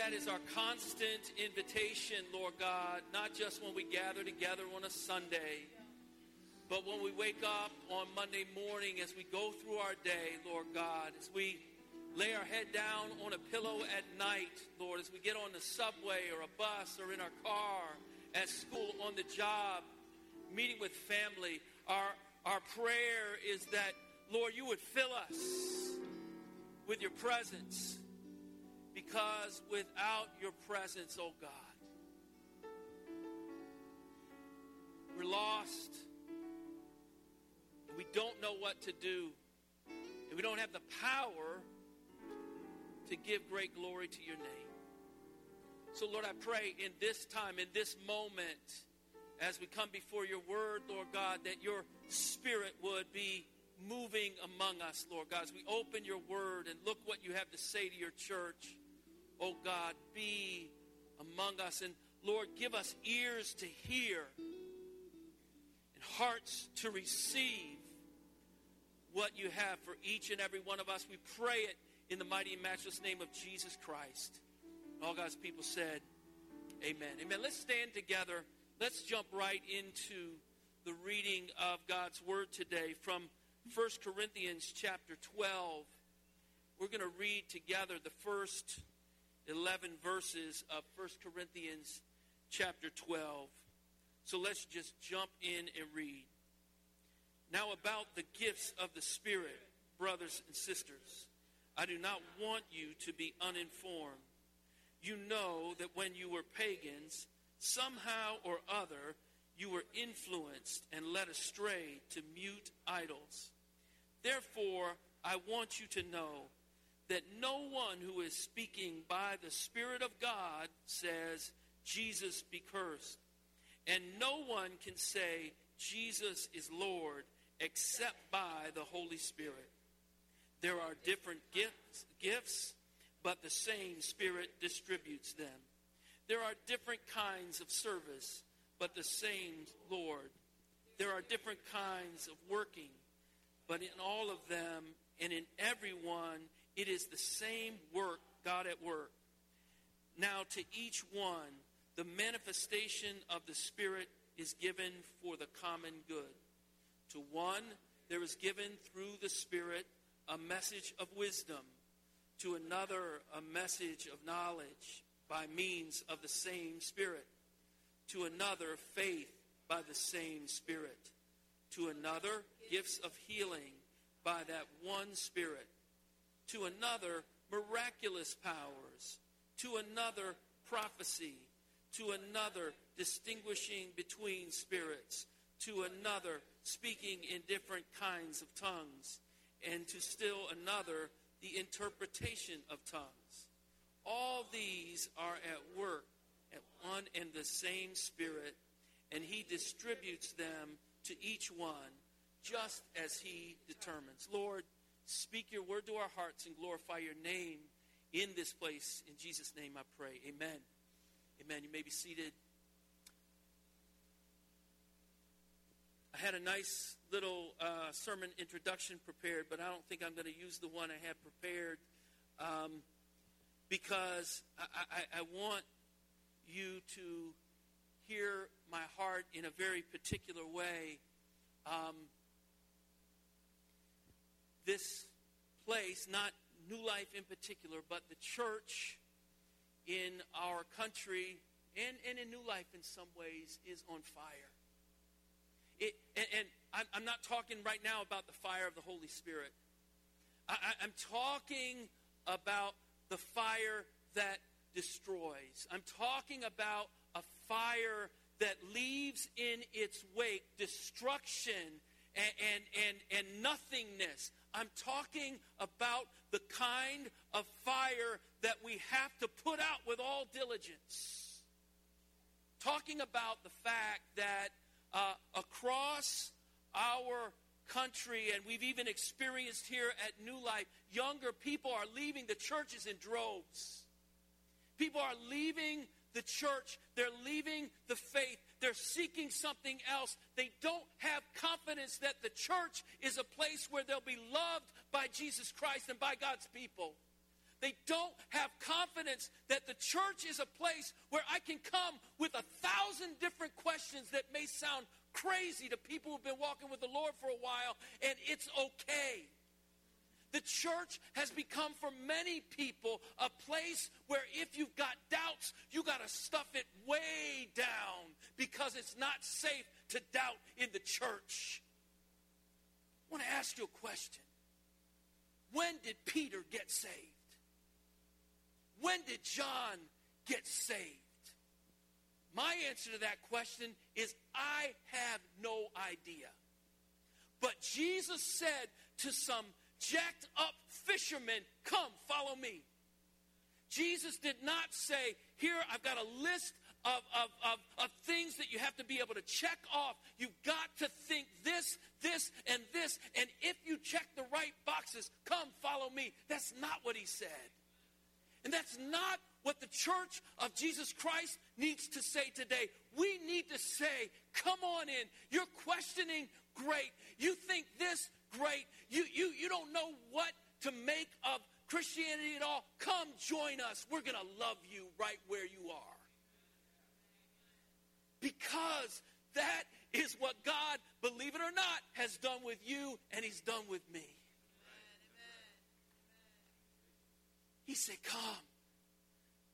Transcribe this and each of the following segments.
that is our constant invitation, Lord God, not just when we gather together on a Sunday, but when we wake up on Monday morning, as we go through our day, Lord God, as we lay our head down on a pillow at night, Lord, as we get on the subway or a bus or in our car, at school, on the job, meeting with family, our, our prayer is that, Lord, you would fill us with your presence. Because without your presence, oh God, we're lost. We don't know what to do. And we don't have the power to give great glory to your name. So, Lord, I pray in this time, in this moment, as we come before your word, Lord God, that your spirit would be moving among us, Lord God, as we open your word and look what you have to say to your church. Oh God, be among us. And Lord, give us ears to hear and hearts to receive what you have for each and every one of us. We pray it in the mighty and matchless name of Jesus Christ. All God's people said, Amen. Amen. Let's stand together. Let's jump right into the reading of God's word today from 1 Corinthians chapter 12. We're going to read together the first 11 verses of 1 Corinthians chapter 12. So let's just jump in and read. Now, about the gifts of the Spirit, brothers and sisters, I do not want you to be uninformed. You know that when you were pagans, somehow or other, you were influenced and led astray to mute idols. Therefore, I want you to know that no one who is speaking by the Spirit of God says, Jesus be cursed. And no one can say, Jesus is Lord, except by the Holy Spirit. There are different gifts, gifts, but the same Spirit distributes them. There are different kinds of service, but the same Lord. There are different kinds of working, but in all of them and in everyone, it is the same work, God at work. Now, to each one, the manifestation of the Spirit is given for the common good. To one, there is given through the Spirit a message of wisdom. To another, a message of knowledge by means of the same Spirit. To another, faith by the same Spirit. To another, gifts of healing by that one Spirit to another miraculous powers, to another prophecy, to another distinguishing between spirits, to another speaking in different kinds of tongues, and to still another the interpretation of tongues. All these are at work at one and the same Spirit, and He distributes them to each one just as He determines. Lord, Speak your word to our hearts and glorify your name in this place. In Jesus' name I pray. Amen. Amen. You may be seated. I had a nice little uh, sermon introduction prepared, but I don't think I'm going to use the one I had prepared um, because I, I, I want you to hear my heart in a very particular way. Um, this place, not New Life in particular, but the church in our country and, and in New Life in some ways is on fire. It, and, and I'm, I'm, not talking right now about the fire of the Holy Spirit. I, I'm talking about the fire that destroys. I'm talking about a fire that leaves in its wake destruction and, and, and, and nothingness. I'm talking about the kind of fire that we have to put out with all diligence. Talking about the fact that uh, across our country, and we've even experienced here at New Life, younger people are leaving the churches in droves. People are leaving the church, they're leaving the faith, they're seeking something else. They don't have confidence that the church is a place where they'll be loved by Jesus Christ and by God's people. They don't have confidence that the church is a place where I can come with a thousand different questions that may sound crazy to people who've been walking with the Lord for a while, and it's okay. The church has become for many people a place where if you've got doubts, you got to stuff it way down because it's not safe to doubt in the church. I want to ask you a question. When did Peter get saved? When did John get saved? My answer to that question is I have no idea. But Jesus said to some jacked up fishermen, Come, follow me. Jesus did not say, Here, I've got a list of, of, of, of things that you have to be able to check off. You've got to think this, this, and this. And if you check the right boxes, come follow me. That's not what he said. And that's not what the church of Jesus Christ needs to say today. We need to say, come on in. You're questioning, great. You think this, great. You, you, you don't know what to make of Christianity at all. Come join us. We're going to love you right where you are. Because that is what God, believe it or not, has done with you and He's done with me. He said, Come,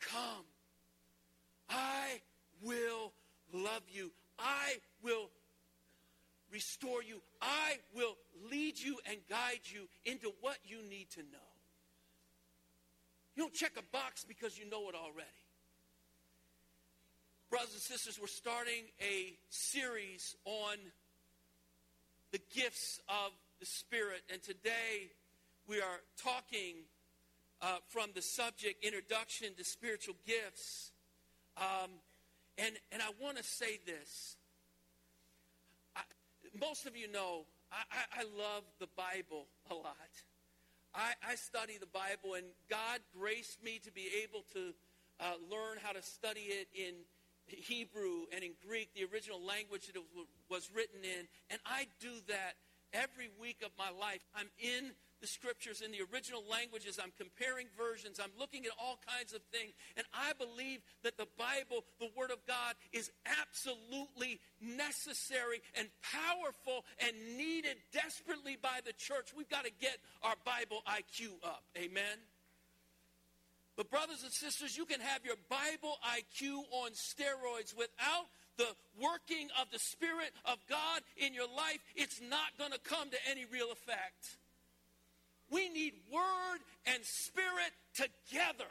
come. I will love you. I will restore you. I will lead you and guide you into what you need to know. You don't check a box because you know it already. Brothers and sisters, we're starting a series on the gifts of the Spirit. And today we are talking uh, from the subject Introduction to Spiritual Gifts. Um, and, and I want to say this. Most of you know I, I, I, love the Bible a lot. I, I, study the Bible, and God graced me to be able to uh, learn how to study it in Hebrew and in Greek, the original language that it was written in. And I do that every week of my life. I'm in the scriptures in the original languages. I'm comparing versions. I'm looking at all kinds of things. And I believe that the Bible, the Word of God, is absolutely necessary and powerful and needed desperately by the church. We've got to get our Bible IQ up. Amen? But, brothers and sisters, you can have your Bible IQ on steroids without the working of the Spirit of God in your life. It's not going to come to any real effect. We need word and spirit together.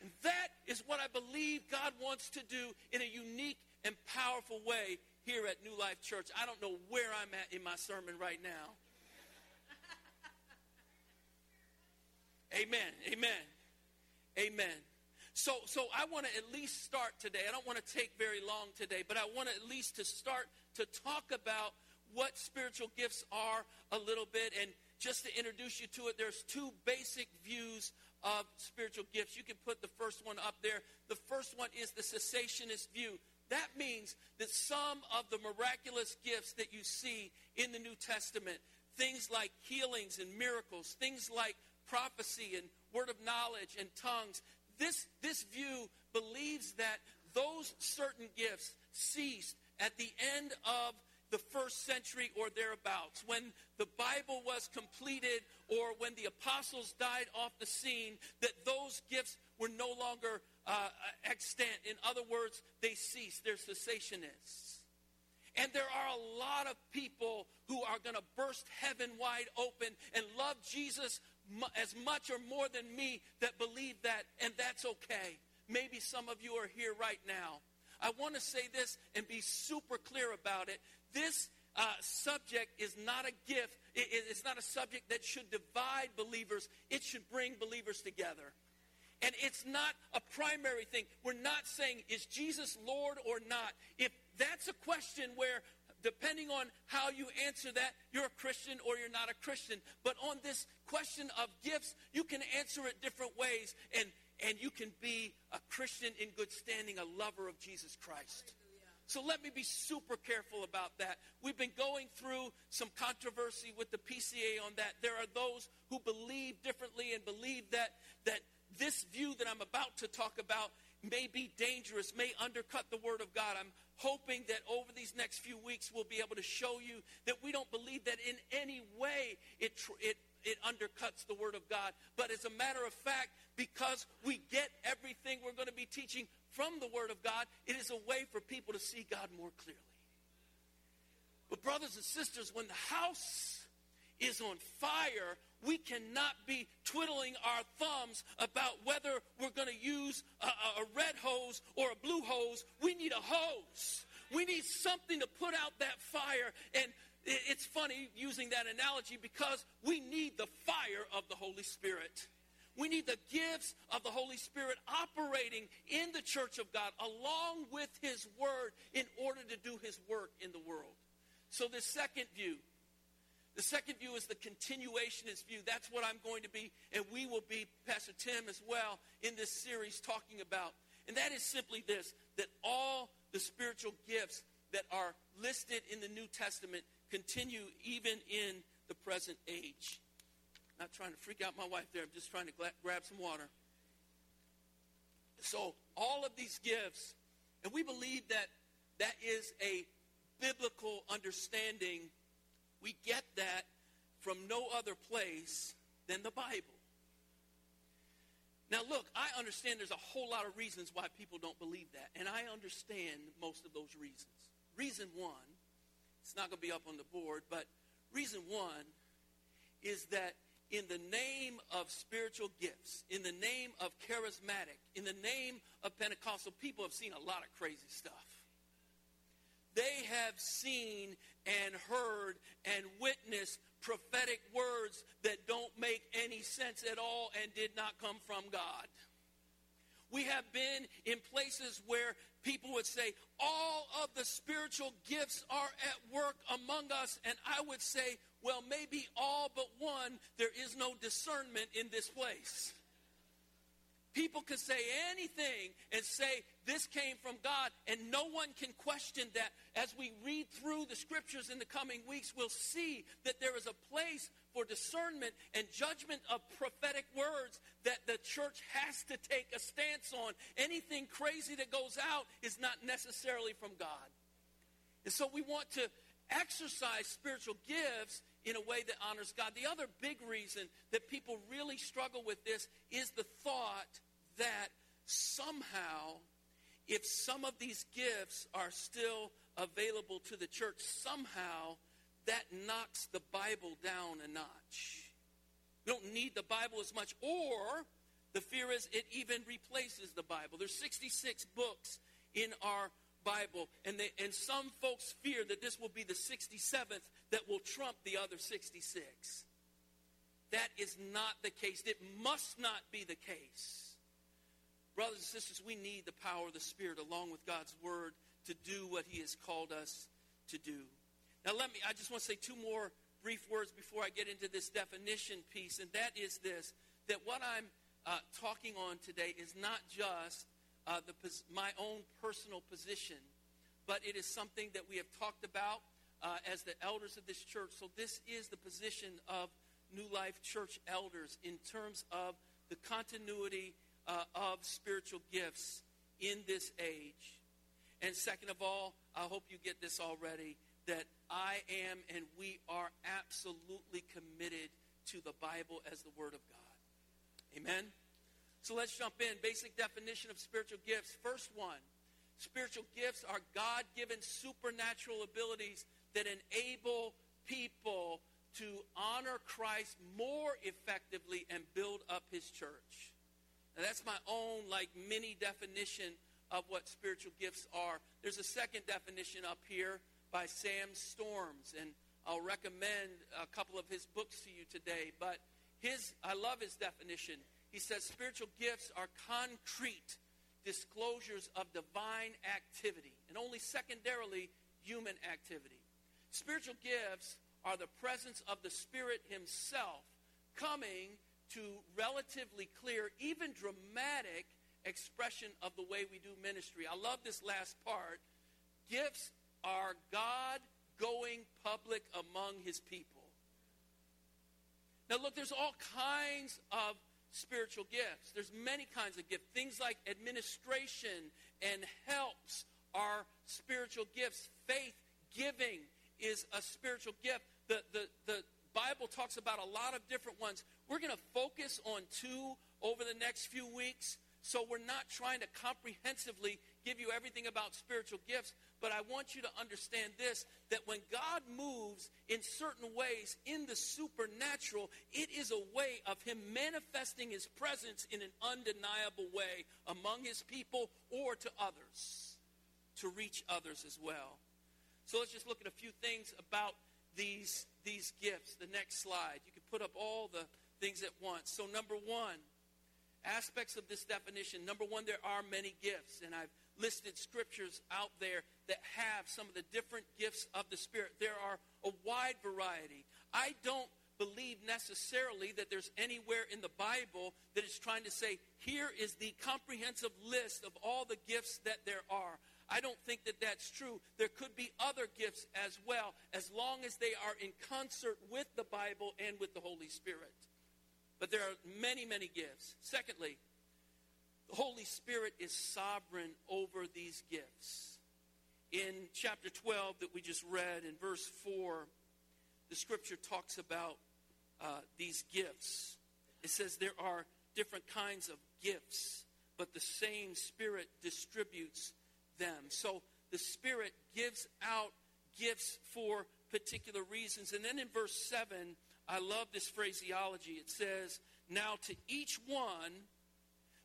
And that is what I believe God wants to do in a unique and powerful way here at New Life Church. I don't know where I'm at in my sermon right now. Amen. Amen. Amen. So, so I want to at least start today. I don't want to take very long today, but I want to at least to start to talk about what spiritual gifts are a little bit. And just to introduce you to it, there's two basic views of spiritual gifts. You can put the first one up there. The first one is the cessationist view. That means that some of the miraculous gifts that you see in the New Testament, things like healings and miracles, things like prophecy and word of knowledge and tongues, this, this view believes that those certain gifts ceased at the end of the first century or thereabouts, when the Bible was completed or when the apostles died off the scene, that those gifts were no longer uh, extant. In other words, they ceased. They're cessationists. And there are a lot of people who are going to burst heaven wide open and love Jesus as much or more than me that believe that, and that's okay. Maybe some of you are here right now. I want to say this and be super clear about it. This uh, subject is not a gift. It, it's not a subject that should divide believers. It should bring believers together. And it's not a primary thing. We're not saying, is Jesus Lord or not? If that's a question where, depending on how you answer that, you're a Christian or you're not a Christian. But on this question of gifts, you can answer it different ways. And, and you can be a Christian in good standing, a lover of Jesus Christ. So let me be super careful about that. We've been going through some controversy with the PCA on that. There are those who believe differently and believe that, that this view that I'm about to talk about may be dangerous, may undercut the Word of God. I'm hoping that over these next few weeks we'll be able to show you that we don't believe that in any way it, it, it undercuts the Word of God. But as a matter of fact, because we get everything we're going to be teaching from the Word of God, it is a way for people to see God more clearly. But, brothers and sisters, when the house is on fire, we cannot be twiddling our thumbs about whether we're going to use a, a, red hose or a blue hose. We need a hose. We need something to put out that fire. And it's funny using that analogy because we need the fire of the Holy Spirit. We need the gifts of the Holy Spirit operating in the church of God along with His Word in order to do His work in the world. So, the second view, the second view is the continuationist view. That's what I'm going to be, and we will be, Pastor Tim as well, in this series talking about. And that is simply this that all the spiritual gifts that are listed in the New Testament continue even in the present age. Not trying to freak out my wife there, I'm just trying to gra- grab some water. So, all of these gifts, and we believe that that is a biblical understanding we get that from no other place than the Bible. Now, look, I understand there's a whole lot of reasons why people don't believe that, and I understand most of those reasons. Reason one, it's not going to be up on the board, but reason one is that in the name of spiritual gifts, in the name of charismatic, in the name of Pentecostal, people have seen a lot of crazy stuff. They have seen and heard and witnessed prophetic words that don't make any sense at all and did not come from God. We have been in places where people would say, all of the spiritual gifts are at work among us. And I would say, well, maybe all but one, there is no discernment in this place. People can say anything and say this came from God, and no one can question that. As we read through the scriptures in the coming weeks, we'll see that there is a place for discernment and judgment of prophetic words that the church has to take a stance on. Anything crazy that goes out is not necessarily from God. And so we want to exercise spiritual gifts in a way that honors God. The other big reason that people really struggle with this is the thought that somehow, if some of these gifts are still available to the church, somehow that knocks the Bible down a notch. We don't need the Bible as much, or the fear is it even replaces the Bible. There's 66 books in our Bible, and, they, and some folks fear that this will be the 67th that will trump the other 66. That is not the case. It must not be the case. Brothers and sisters, we need the power of the Spirit along with God's Word to do what He has called us to do. Now, let me, I just want to say two more brief words before I get into this definition piece, and that is this that what I'm uh, talking on today is not just uh, the, my own personal position, but it is something that we have talked about uh, as the elders of this church. So, this is the position of New Life Church elders in terms of the continuity uh, of spiritual gifts in this age. And second of all, I hope you get this already that I am and we are absolutely committed to the Bible as the Word of God. Amen? So let's jump in. Basic definition of spiritual gifts. First one spiritual gifts are God given supernatural abilities that enable people to honor Christ more effectively and build up his church. Now, that's my own, like, mini definition of what spiritual gifts are. There's a second definition up here by Sam Storms, and I'll recommend a couple of his books to you today. But his, I love his definition. He says spiritual gifts are concrete disclosures of divine activity, and only secondarily human activity. Spiritual gifts are the presence of the Spirit Himself coming to relatively clear, even dramatic expression of the way we do ministry. I love this last part gifts are God going public among his people. Now, look, there's all kinds of spiritual gifts. There's many kinds of gifts. Things like administration and helps are spiritual gifts. Faith giving is a spiritual gift. The, the, the Bible talks about a lot of different ones. We're going to focus on two over the next few weeks. So we're not trying to comprehensively give you everything about spiritual gifts, but I want you to understand this that when God moves in certain ways in the supernatural, it is a way of Him manifesting His presence in an undeniable way among His people or to others, to reach others as well. So let's just look at a few things about these, these gifts. The next slide. You can put up all the things at once. So, number one, aspects of this definition. Number one, there are many gifts, and I've listed scriptures out there that have some of the different gifts of the Spirit. There are a wide variety. I don't believe necessarily that there's anywhere in the Bible that is trying to say, here is the comprehensive list of all the gifts that there are. I don't think that that's true. There could be other gifts as well, as long as they are in concert with the Bible and with the Holy Spirit. But there are many, many gifts. Secondly, the Holy Spirit is sovereign over these gifts. In chapter 12 that we just read, in verse 4, the scripture talks about uh, these gifts. It says there are different kinds of gifts, but the same Spirit distributes them. So the Spirit gives out gifts for particular reasons. And then in verse 7, I love this phraseology. It says, Now to each one,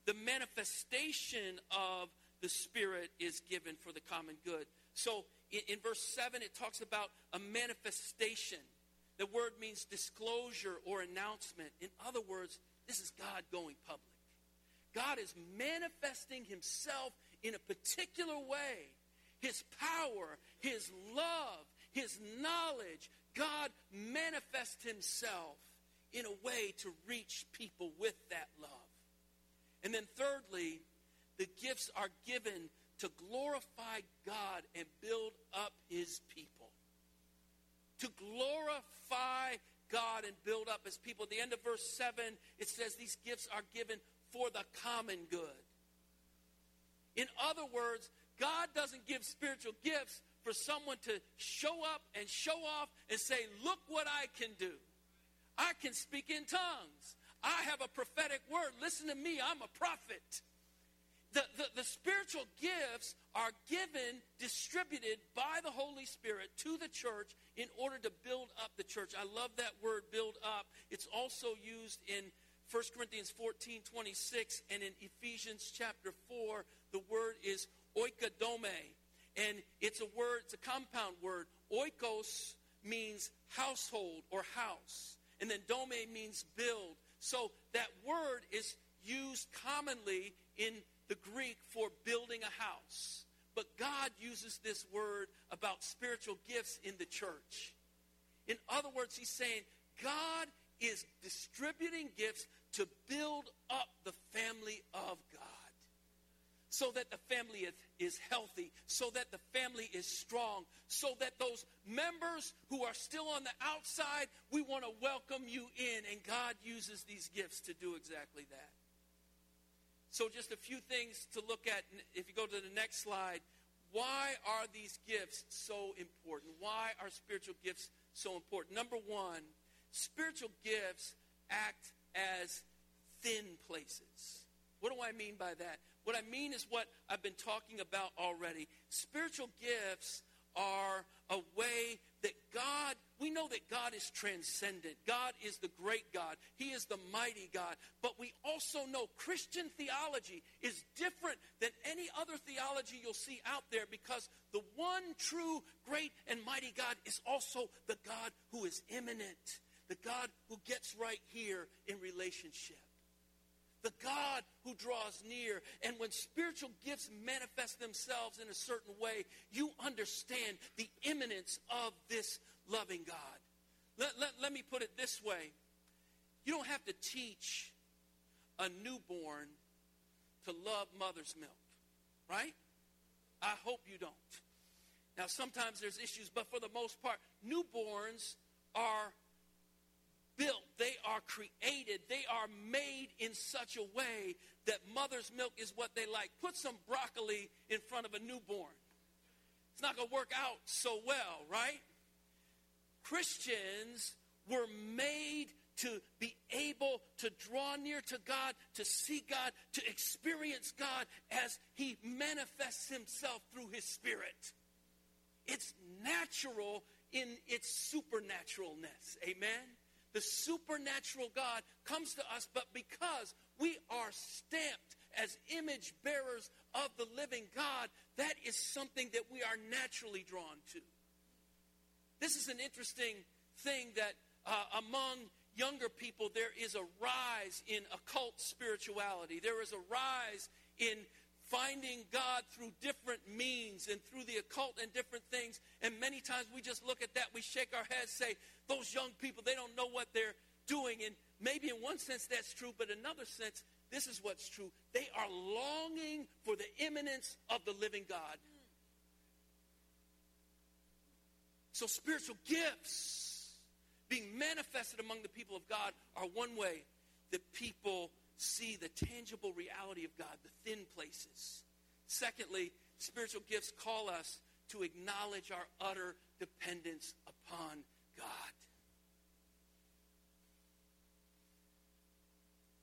the manifestation of the Spirit is given for the common good. So in, in, verse 7, it talks about a manifestation. The word means disclosure or announcement. In other words, this is God going public. God is manifesting himself in a particular way. His power, his love, his knowledge, God manifests himself in a way to reach people with that love. And then, thirdly, the gifts are given to glorify God and build up his people. To glorify God and build up his people. At the end of verse 7, it says these gifts are given for the common good. In other words, God doesn't give spiritual gifts for someone to show up and show off and say, Look what I can do. I can speak in tongues. I have a prophetic word. Listen to me, I'm a prophet. The, the, the, spiritual gifts are given, distributed by the Holy Spirit to the church in order to build up the church. I love that word, build up. It's also used in 1 Corinthians 14 26 and in Ephesians chapter 4. The word is oikodome. And it's a word, it's a compound word. Oikos means household or house. And then dome means build. So that word is used commonly in the Greek for building a house. But God uses this word about spiritual gifts in the church. In other words, he's saying God is distributing gifts to build up the family of God so that the family is, healthy, so that the family is strong, so that those members who are still on the outside, we want to welcome you in. And God uses these gifts to do exactly that. So, just a few things to look at. If you go to the next slide, why are these gifts so important? Why are spiritual gifts so important? Number one, spiritual gifts act as thin places. What do I mean by that? What I mean is what I've been talking about already. Spiritual gifts are a way that God, we know that God is transcendent. God is the great God. He is the mighty God. But we also know Christian theology is different than any other theology you'll see out there because the one true great and mighty God is also the God who is immanent, the God who gets right here in relationship the God who draws near. And when spiritual gifts manifest themselves in a certain way, you understand the immanence of this loving God. Let, let, let me put it this way you don't have to teach a newborn to love mother's milk, right? I hope you don't. Now, sometimes there's issues, but for the most part, newborns are built, they are created, they are made in such a way that mother's milk is what they like. Put some broccoli in front of a newborn. It's not going to work out so well, right? Christians were made to be able to draw near to God, to see God, to experience God as He manifests Himself through His Spirit. It's natural in its supernaturalness. Amen? The supernatural God comes to us, but because we are stamped as image bearers of the living God, that is something that we are naturally drawn to. This is an interesting thing that uh, among younger people, there is a rise in occult spirituality. There is a rise in finding God through different means and through the occult and different things. And many times we just look at that, we shake our heads, say, those young people, they don't know what they're doing. And maybe in one sense that's true, but in another sense, this is what's true. They are longing for the immanence of the living God. So spiritual gifts being manifested among the people of God are one way that people see the tangible reality of God, the thin places. Secondly, spiritual gifts call us to acknowledge our utter dependence upon God.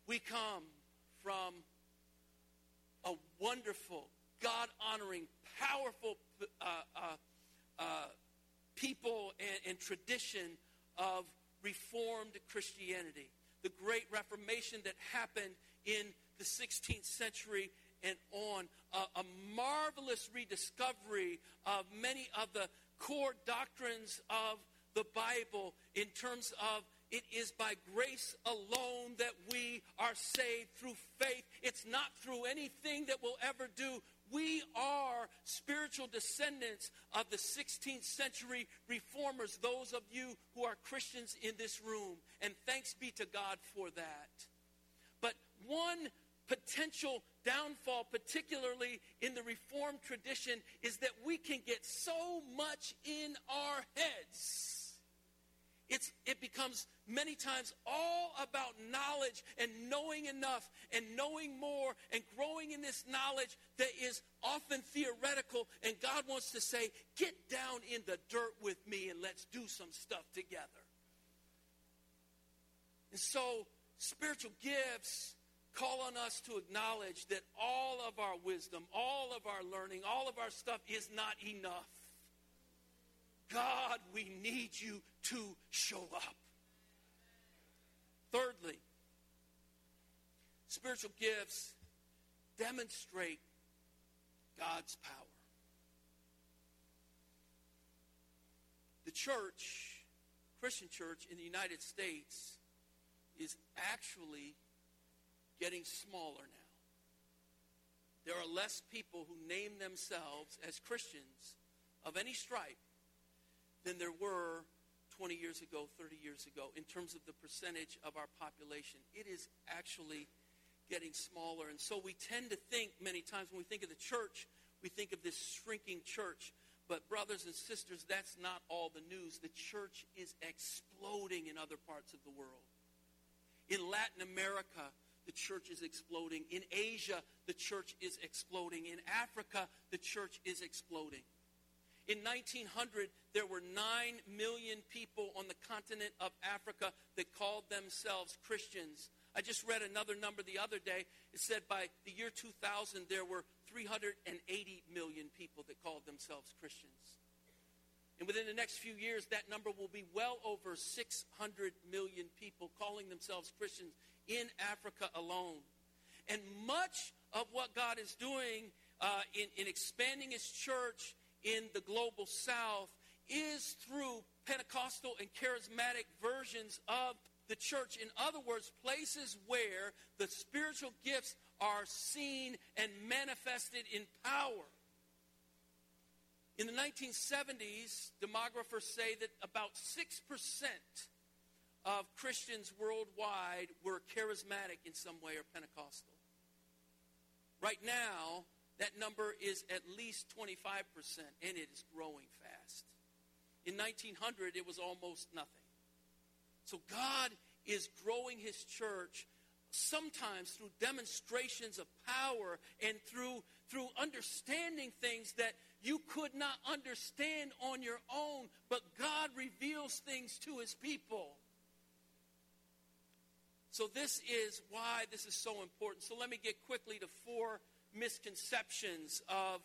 We come from a wonderful, God honoring, powerful uh, uh, uh, people and, and tradition of Reformed Christianity the great Reformation that happened in the 16th century and on. Uh, a marvelous rediscovery of many of the core doctrines of the Bible in terms of it is by grace alone that we are saved through faith. It's not through anything that we'll ever do. We are spiritual descendants of the 16th century reformers, those of you who are Christians in this room. And thanks be to God for that. But one potential downfall, particularly in the Reformed tradition, is that we can get so much in our heads it's, it becomes many times all about knowledge and knowing enough and knowing more and growing in this knowledge that is often theoretical. And God wants to say, get down in the dirt with me and let's do some stuff together. And so, spiritual gifts call on us to acknowledge that all of our wisdom, all of our learning, all of our stuff is not enough. God, we need you to show up. Thirdly, spiritual gifts demonstrate God's power. The church, Christian church in the United States, is actually getting smaller now. There are less people who name themselves as Christians of any stripe than there were 20 years ago, 30 years ago, in terms of the percentage of our population. It is actually getting smaller. And so we tend to think many times when we think of the church, we think of this shrinking church. But, brothers and sisters, that's not all the news. The church is exploding in other parts of the world. In Latin America, the church is exploding. In Asia, the church is exploding. In Africa, the church is exploding. In 1900, there were 9 million people on the continent of Africa that called themselves Christians. I just read another number the other day. It said by the year 2000, there were 380 million people that called themselves Christians. And within the next few years, that number will be well over 600 million people calling themselves Christians in Africa alone. And much of what God is doing uh, in, in expanding His church in the global south is through Pentecostal and charismatic versions of the church. In other words, places where the spiritual gifts are seen and manifested in power. In the 1970s, demographers say that about 6% of Christians worldwide were charismatic in some way or Pentecostal. Right now, that number is at least 25%, and it is growing fast. In 1900, it was almost nothing. So God is growing his church sometimes through demonstrations of power and through through understanding things that you could not understand on your own, but God reveals things to his people. So this is why this is so important. So let me get quickly to four misconceptions of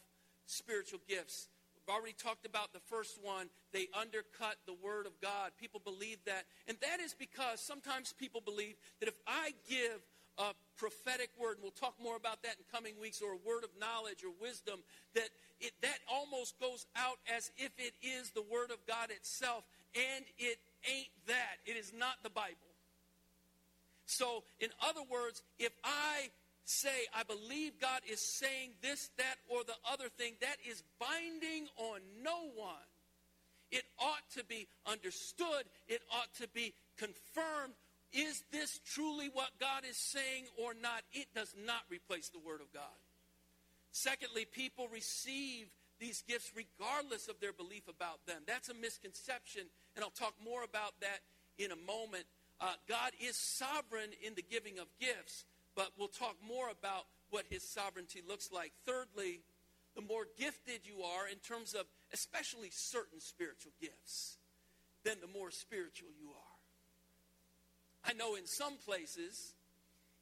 spiritual gifts. We've already talked about the first one. They undercut the Word of God. People believe that. And that is because sometimes people believe that if I give a prophetic word, and we'll talk more about that in coming weeks, or a word of knowledge or wisdom, that it, that almost goes out as if it is the Word of God itself. And it ain't that. It is not the Bible. So, in other words, if I say, I believe God is saying this, that, or the other thing, that is binding on no one. It ought to be understood, it ought to be confirmed. Is this truly what God is saying or not? It does not replace the Word of God. Secondly, people receive these gifts regardless of their belief about them. That's a misconception, and I'll talk more about that in a moment. Uh, God is sovereign in the giving of gifts, but we'll talk more about what his sovereignty looks like. Thirdly, the more gifted you are in terms of especially certain spiritual gifts, then the more spiritual you are. I know in some places,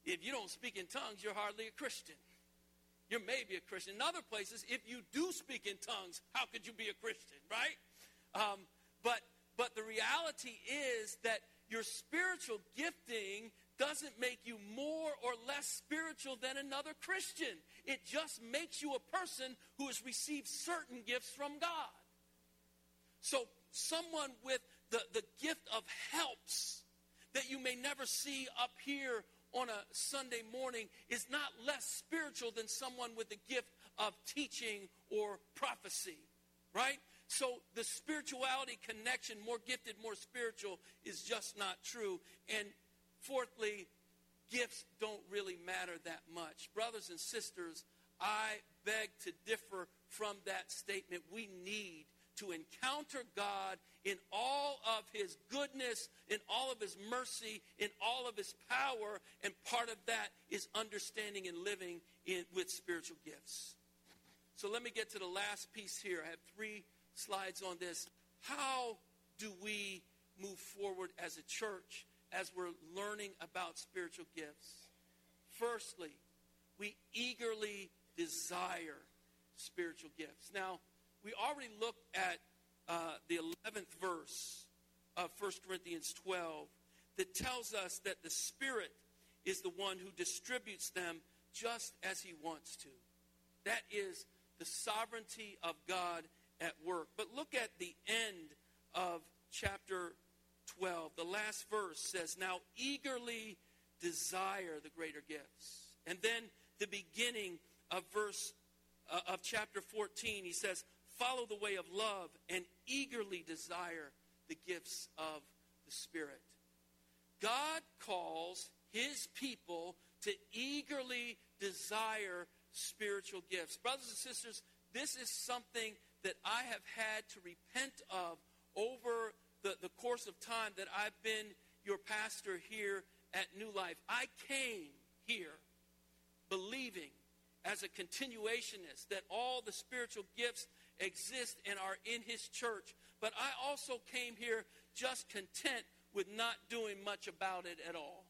if you don't speak in tongues, you're hardly a Christian. You're maybe a Christian. In other places, if you do speak in tongues, how could you be a Christian, right? Um, but but the reality is that your spiritual gifting doesn't make you more or less spiritual than another Christian. It just makes you a person who has received certain gifts from God. So, someone with the, the gift of helps that you may never see up here on a Sunday morning is not less spiritual than someone with the gift of teaching or prophecy, right? So the spirituality connection, more gifted, more spiritual, is just not true. And fourthly, gifts don't really matter that much. Brothers and sisters, I beg to differ from that statement. We need to encounter God in all of his goodness, in all of his mercy, in all of his power, and part of that is understanding and living in, with spiritual gifts. So let me get to the last piece here. I have three slides on this. How do we move forward as a church as we're learning about spiritual gifts? Firstly, we eagerly desire spiritual gifts. Now, we already looked at uh, the 11th verse of 1 Corinthians 12 that tells us that the Spirit is the one who distributes them just as he wants to. That is the sovereignty of God at work. But look at the end of chapter 12. The last verse says, Now eagerly desire the greater gifts. And then the beginning of verse uh, of chapter 14, he says, Follow the way of love and eagerly desire the gifts of the Spirit. God calls his people to eagerly desire spiritual gifts. Brothers and sisters, this is something that I have had to repent of over the, the course of time that I've been your pastor here at New Life. I came here believing as a continuationist that all the spiritual gifts exist and are in his church. But I also came here just content with not doing much about it at all.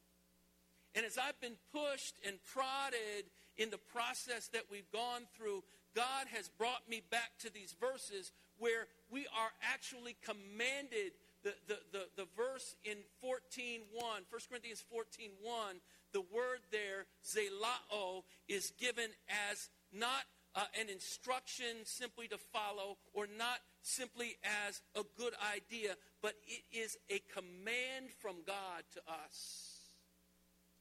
And as I've been pushed and prodded in the process that we've gone through, God has brought me back to these verses where we are actually commanded. The, the, the, the verse in 14.1, 1 Corinthians 14.1, the word there, zelao, is given as not uh, an instruction simply to follow or not simply as a good idea, but it is a command from God to us.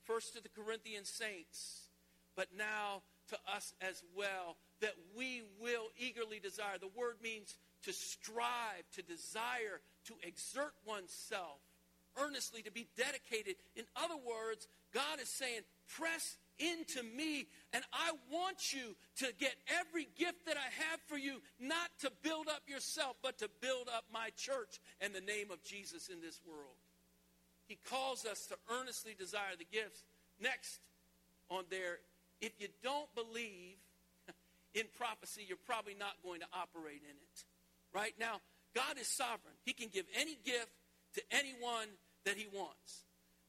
First to the Corinthian saints, but now to us as well that we will eagerly desire. The word means to strive, to desire, to exert oneself, earnestly, to be dedicated. In other words, God is saying, press into me. And I want you to get every gift that I have for you, not to build up yourself, but to build up my church and the name of Jesus in this world. He calls us to earnestly desire the gifts. Next on there, if you don't believe in prophecy, you're probably not going to operate in it. Right now, God is sovereign. He can give any gift to anyone that he wants.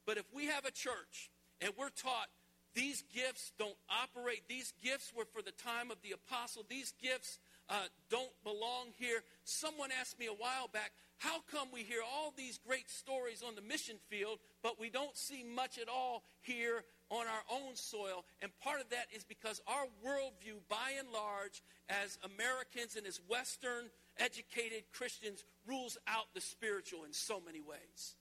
But if we have a church and we're taught these gifts don't operate, these gifts were for the time of the apostle, these gifts uh, don't belong here. Someone asked me a while back, how come we hear all these great stories on the mission field, but we don't see much at all here on our own soil? And part of that is because our worldview, by and large, as Americans and as Western educated Christians, rules out the spiritual in so many ways.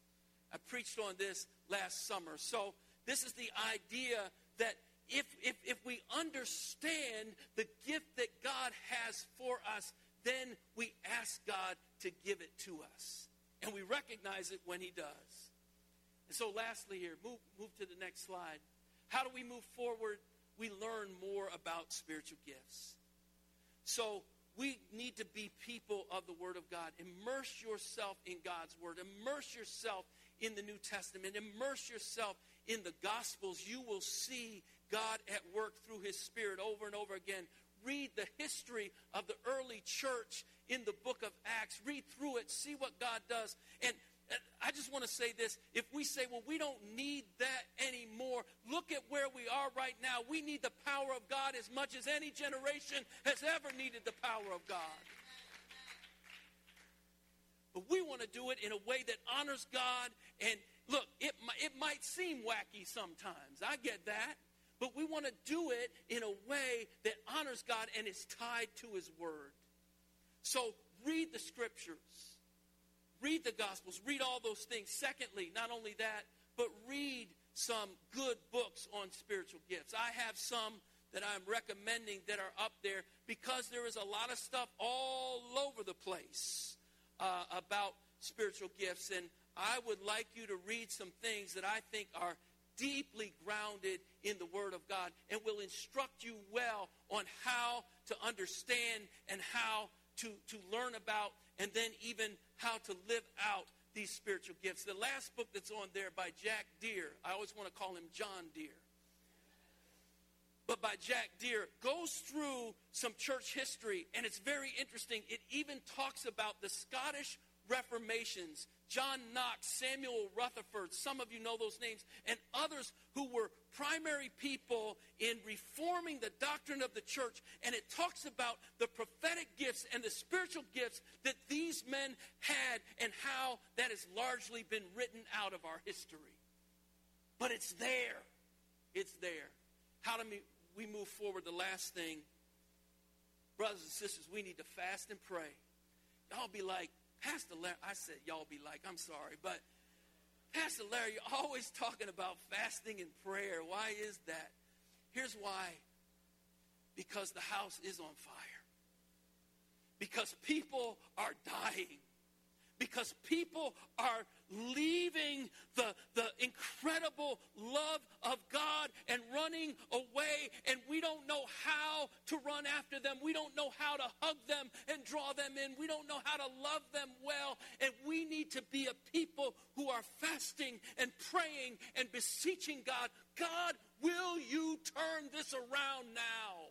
I preached on this last summer. So this is the idea that if, if, if we understand the gift that God has for us, then we ask God to give it to us. And we recognize it when he does. And so lastly here, move, move to the next slide. How do we move forward? We learn more about spiritual gifts. So we need to be people of the Word of God. Immerse yourself in God's Word. Immerse yourself in the New Testament. Immerse yourself in the Gospels. You will see God at work through His Spirit over and over again. Read the history of the early church in the book of Acts. Read through it. See what God does. And I just want to say this. If we say, well, we don't need that anymore, look at where we are right now. We need the power of God as much as any generation has ever needed the power of God. But we want to do it in a way that honors God. And look, it, it might seem wacky sometimes. I get that. But we want to do it in a way that honors God and is tied to His Word. So read the Scriptures. Read the Gospels. Read all those things. Secondly, not only that, but read some good books on spiritual gifts. I have some that I'm recommending that are up there because there is a lot of stuff all over the place uh, about spiritual gifts. And I would like you to read some things that I think are deeply grounded in the Word of God and will instruct you well on how to understand and how to, to learn about and then even how to live out these spiritual gifts. The last book that's on there by Jack Deere, I always want to call him John Deere but by Jack Deere, goes through some church history, and it's very interesting. It even talks about the Scottish Reformations, John Knox, Samuel Rutherford, some of you know those names, and others who were primary people in reforming the doctrine of the church. And it talks about the prophetic gifts and the spiritual gifts that these men had and how that has largely been written out of our history. But it's there. It's there. How do we move forward, the last thing, brothers and sisters, we need to fast and pray. Y'all be like, Pastor Larry, I said y'all be like, I'm sorry, but Pastor Larry, you're always talking about fasting and prayer. Why is that? Here's why. Because the house is on fire. Because people are dying because people are leaving the, the incredible love of God and running away, and we don't know how to run after them. We don't know how to hug them and draw them in. We don't know how to love them well, and we need to be a people who are fasting and praying and beseeching God God, will you turn this around now?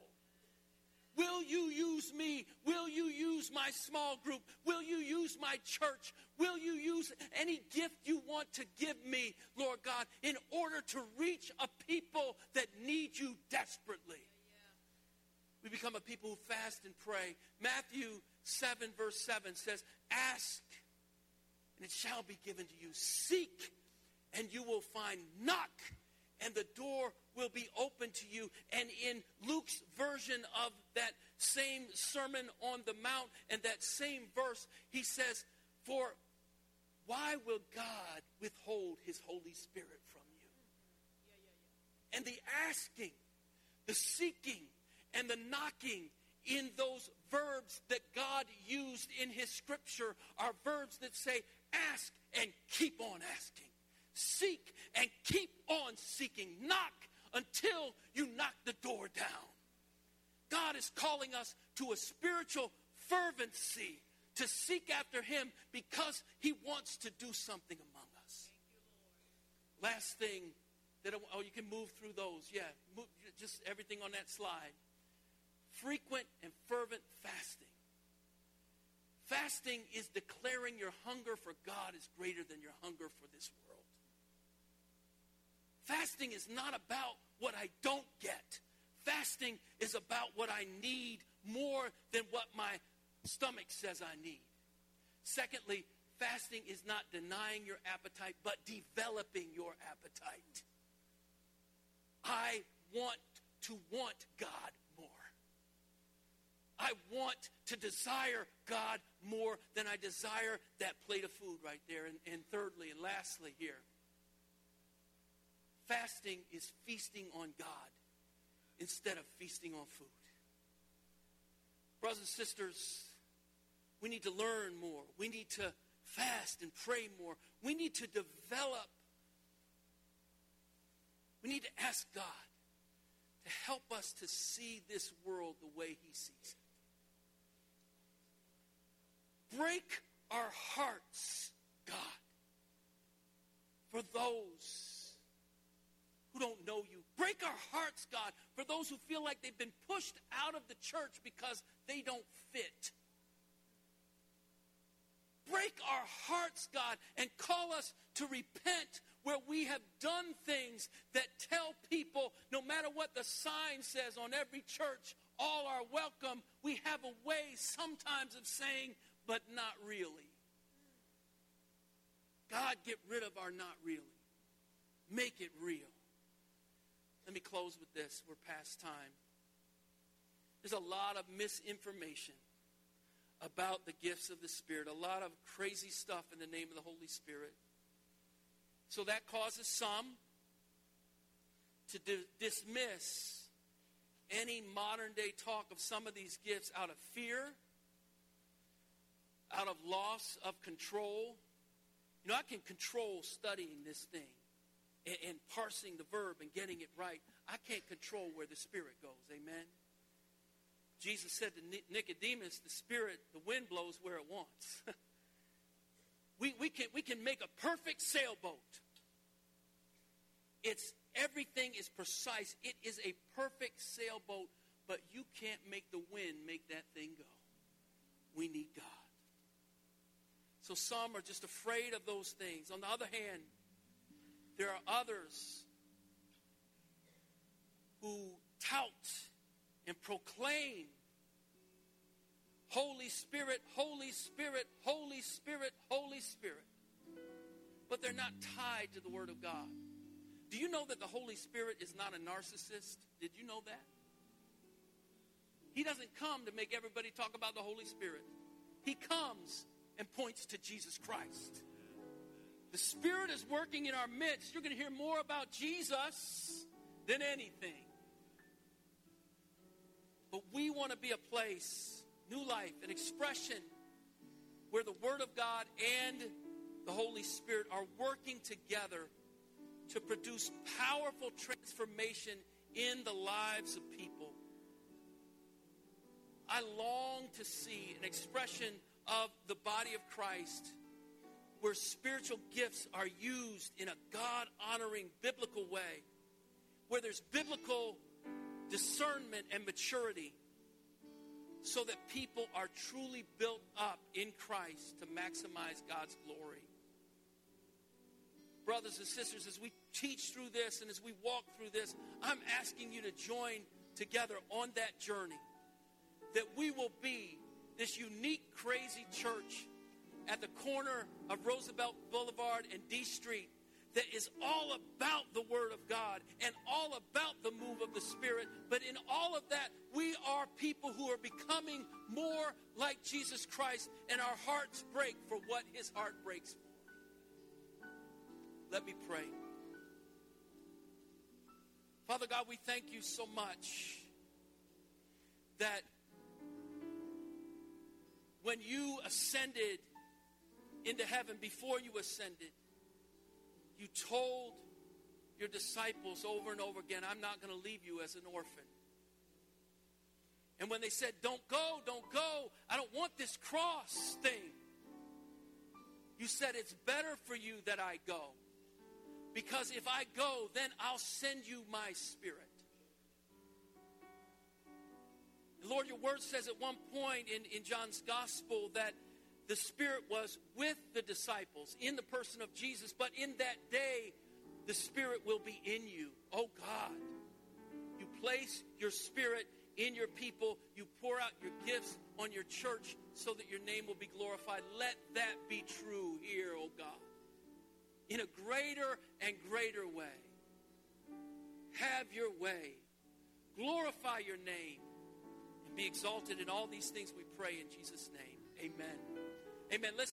Will you use me? Will you use my small group? Will you use my church? Will you use any gift you want to give me, Lord God, in order to reach a people that need you desperately? We become a people who fast and pray. Matthew 7, verse 7 says, Ask, and it shall be given to you. Seek, and you will find. Knock, and the door will be open to you. And in Luke's version of that same Sermon on the Mount and that same verse, he says, For why will God withhold his Holy Spirit from you? And the asking, the seeking, and the knocking in those verbs that God used in his scripture are verbs that say, ask and keep on asking. Seek and keep on seeking. Knock until you knock the door down. God is calling us to a spiritual fervency to seek after Him because He wants to do something among us. Last thing that, I, oh, you can move through those. Yeah, move, just everything on that slide. Frequent and fervent fasting. Fasting is declaring your hunger for God is greater than your hunger for this world. Fasting is not about what I don't get. Fasting is about what I need more than what my stomach says I need. Secondly, fasting is not denying your appetite, but developing your appetite. I want to want God more. I want to desire God more than I desire that plate of food right there. And, and thirdly and lastly, here, fasting is feasting on God instead of feasting on food. Brothers and sisters, we need to learn more. We need to fast and pray more. We need to develop. We need to ask God to help us to see this world the way He sees it break our hearts, God, for those who don't know you. Break our hearts, God, for those who feel like they've been pushed out of the church because they don't fit. Break our hearts, God, and call us to repent where we have done things that tell people no matter what the sign says on every church, all are welcome. We have a way sometimes of saying, but not really. God, get rid of our not really. Make it real. Let me close with this. We're past time. There's a lot of misinformation about the gifts of the Spirit, a lot of crazy stuff in the name of the Holy Spirit. So that causes some to di- dismiss any modern day talk of some of these gifts out of fear out of loss of control. You know, I can control studying this thing and, and parsing the verb and getting it right. I can't control where the Spirit goes. Amen. Jesus said to Nicodemus, the Spirit, the wind blows where it wants. we, we, can, we can make a perfect sailboat. It's everything is precise. It is a perfect sailboat, but you can't make the wind make that thing go. We need God. So some are just afraid of those things. On the other hand, there are others who tout and proclaim Holy Spirit, Holy Spirit, Holy Spirit, Holy Spirit. But they're not tied to the Word of God. Do you know that the Holy Spirit is not a narcissist? Did you know that? He doesn't come to make everybody talk about the Holy Spirit. He comes and points to Jesus Christ. The Spirit is working in our midst. You're going to hear more about Jesus than anything. But we want to be a place, new life, an expression where the Word of God and the Holy Spirit are working together to produce powerful transformation in the lives of people. I long to see an expression of the body of Christ where spiritual gifts are used in a God honoring biblical way, where there's biblical discernment and maturity, so that people are truly built up in Christ to maximize God's glory. Brothers and sisters, as we teach through this and as we walk through this, I'm asking you to join together on that journey. That we will be this unique, crazy church at the corner of Roosevelt Boulevard and D Street that is all about the Word of God and all about the move of the Spirit. But in all of that, we are people who are becoming more like Jesus Christ, and our hearts break for what His heart breaks for. Let me pray. Father God, we thank you so much that when you ascended into heaven, before you ascended, you told your disciples over and over again, I'm not going to leave you as an orphan. And when they said, Don't go, don't go, I don't want this cross thing, you said, It's better for you that I go. Because if I go, then I'll send you my spirit. Lord, your word says at one point in, in John's gospel that the Spirit was with the disciples in the person of Jesus, but in that day, the Spirit will be in you. Oh God, you place your Spirit in your people, you pour out your gifts on your church so that your name will be glorified. Let that be true here, oh God, in a greater and greater way. Have your way. Glorify your name and be exalted in all these things we pray in Jesus' name. Amen. Amen. Let's